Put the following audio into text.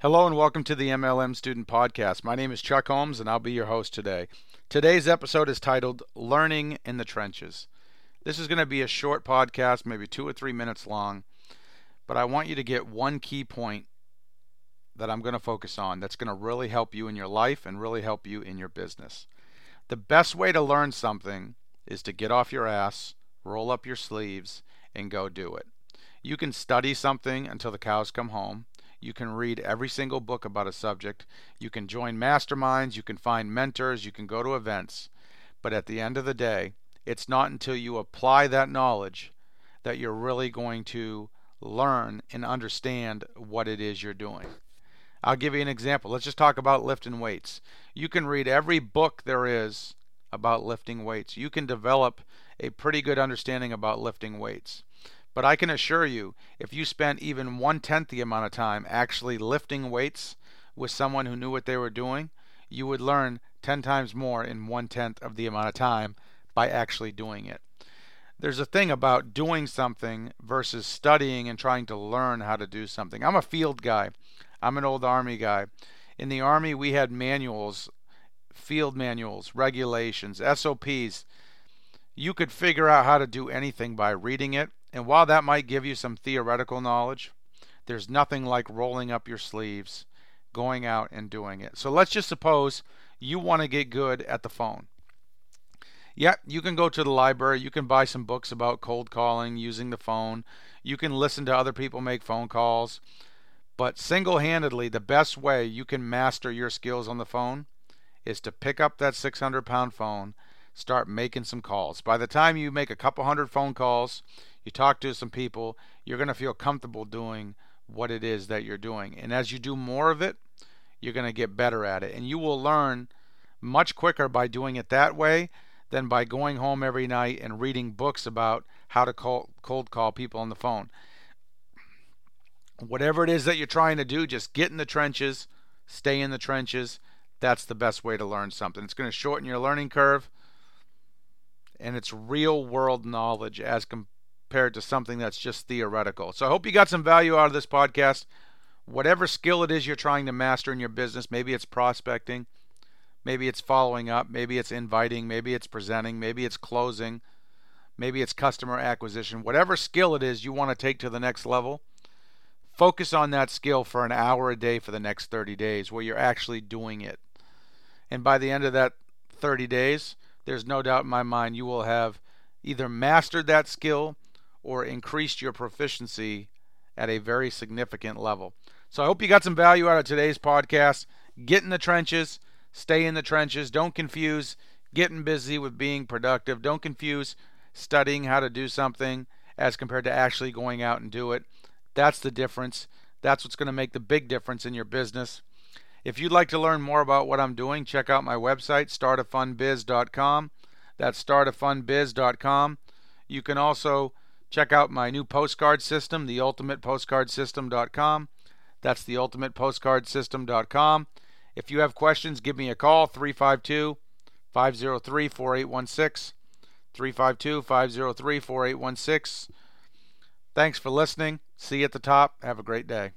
Hello and welcome to the MLM Student Podcast. My name is Chuck Holmes and I'll be your host today. Today's episode is titled Learning in the Trenches. This is going to be a short podcast, maybe two or three minutes long, but I want you to get one key point that I'm going to focus on that's going to really help you in your life and really help you in your business. The best way to learn something is to get off your ass, roll up your sleeves, and go do it. You can study something until the cows come home. You can read every single book about a subject. You can join masterminds. You can find mentors. You can go to events. But at the end of the day, it's not until you apply that knowledge that you're really going to learn and understand what it is you're doing. I'll give you an example. Let's just talk about lifting weights. You can read every book there is about lifting weights. You can develop a pretty good understanding about lifting weights. But I can assure you, if you spent even one tenth the amount of time actually lifting weights with someone who knew what they were doing, you would learn 10 times more in one tenth of the amount of time by actually doing it. There's a thing about doing something versus studying and trying to learn how to do something. I'm a field guy, I'm an old Army guy. In the Army, we had manuals, field manuals, regulations, SOPs. You could figure out how to do anything by reading it and while that might give you some theoretical knowledge, there's nothing like rolling up your sleeves, going out and doing it. So let's just suppose you want to get good at the phone. Yeah, you can go to the library, you can buy some books about cold calling using the phone, you can listen to other people make phone calls. But single handedly, the best way you can master your skills on the phone is to pick up that 600 pound phone, start making some calls. By the time you make a couple hundred phone calls, you talk to some people, you're going to feel comfortable doing what it is that you're doing. And as you do more of it, you're going to get better at it. And you will learn much quicker by doing it that way than by going home every night and reading books about how to call, cold call people on the phone. Whatever it is that you're trying to do, just get in the trenches, stay in the trenches. That's the best way to learn something. It's going to shorten your learning curve, and it's real world knowledge as compared to something that's just theoretical. So I hope you got some value out of this podcast. Whatever skill it is you're trying to master in your business, maybe it's prospecting, maybe it's following up, maybe it's inviting, maybe it's presenting, maybe it's closing, maybe it's customer acquisition. Whatever skill it is you want to take to the next level, focus on that skill for an hour a day for the next 30 days where you're actually doing it. And by the end of that 30 days, there's no doubt in my mind you will have either mastered that skill or increased your proficiency at a very significant level. So I hope you got some value out of today's podcast. Get in the trenches, stay in the trenches. Don't confuse getting busy with being productive. Don't confuse studying how to do something as compared to actually going out and do it. That's the difference. That's what's going to make the big difference in your business. If you'd like to learn more about what I'm doing, check out my website, startafunbiz.com. That's startafunbiz.com. You can also Check out my new postcard system, theultimatepostcardsystem.com. That's theultimatepostcardsystem.com. If you have questions, give me a call 352 503 4816. 352 503 4816. Thanks for listening. See you at the top. Have a great day.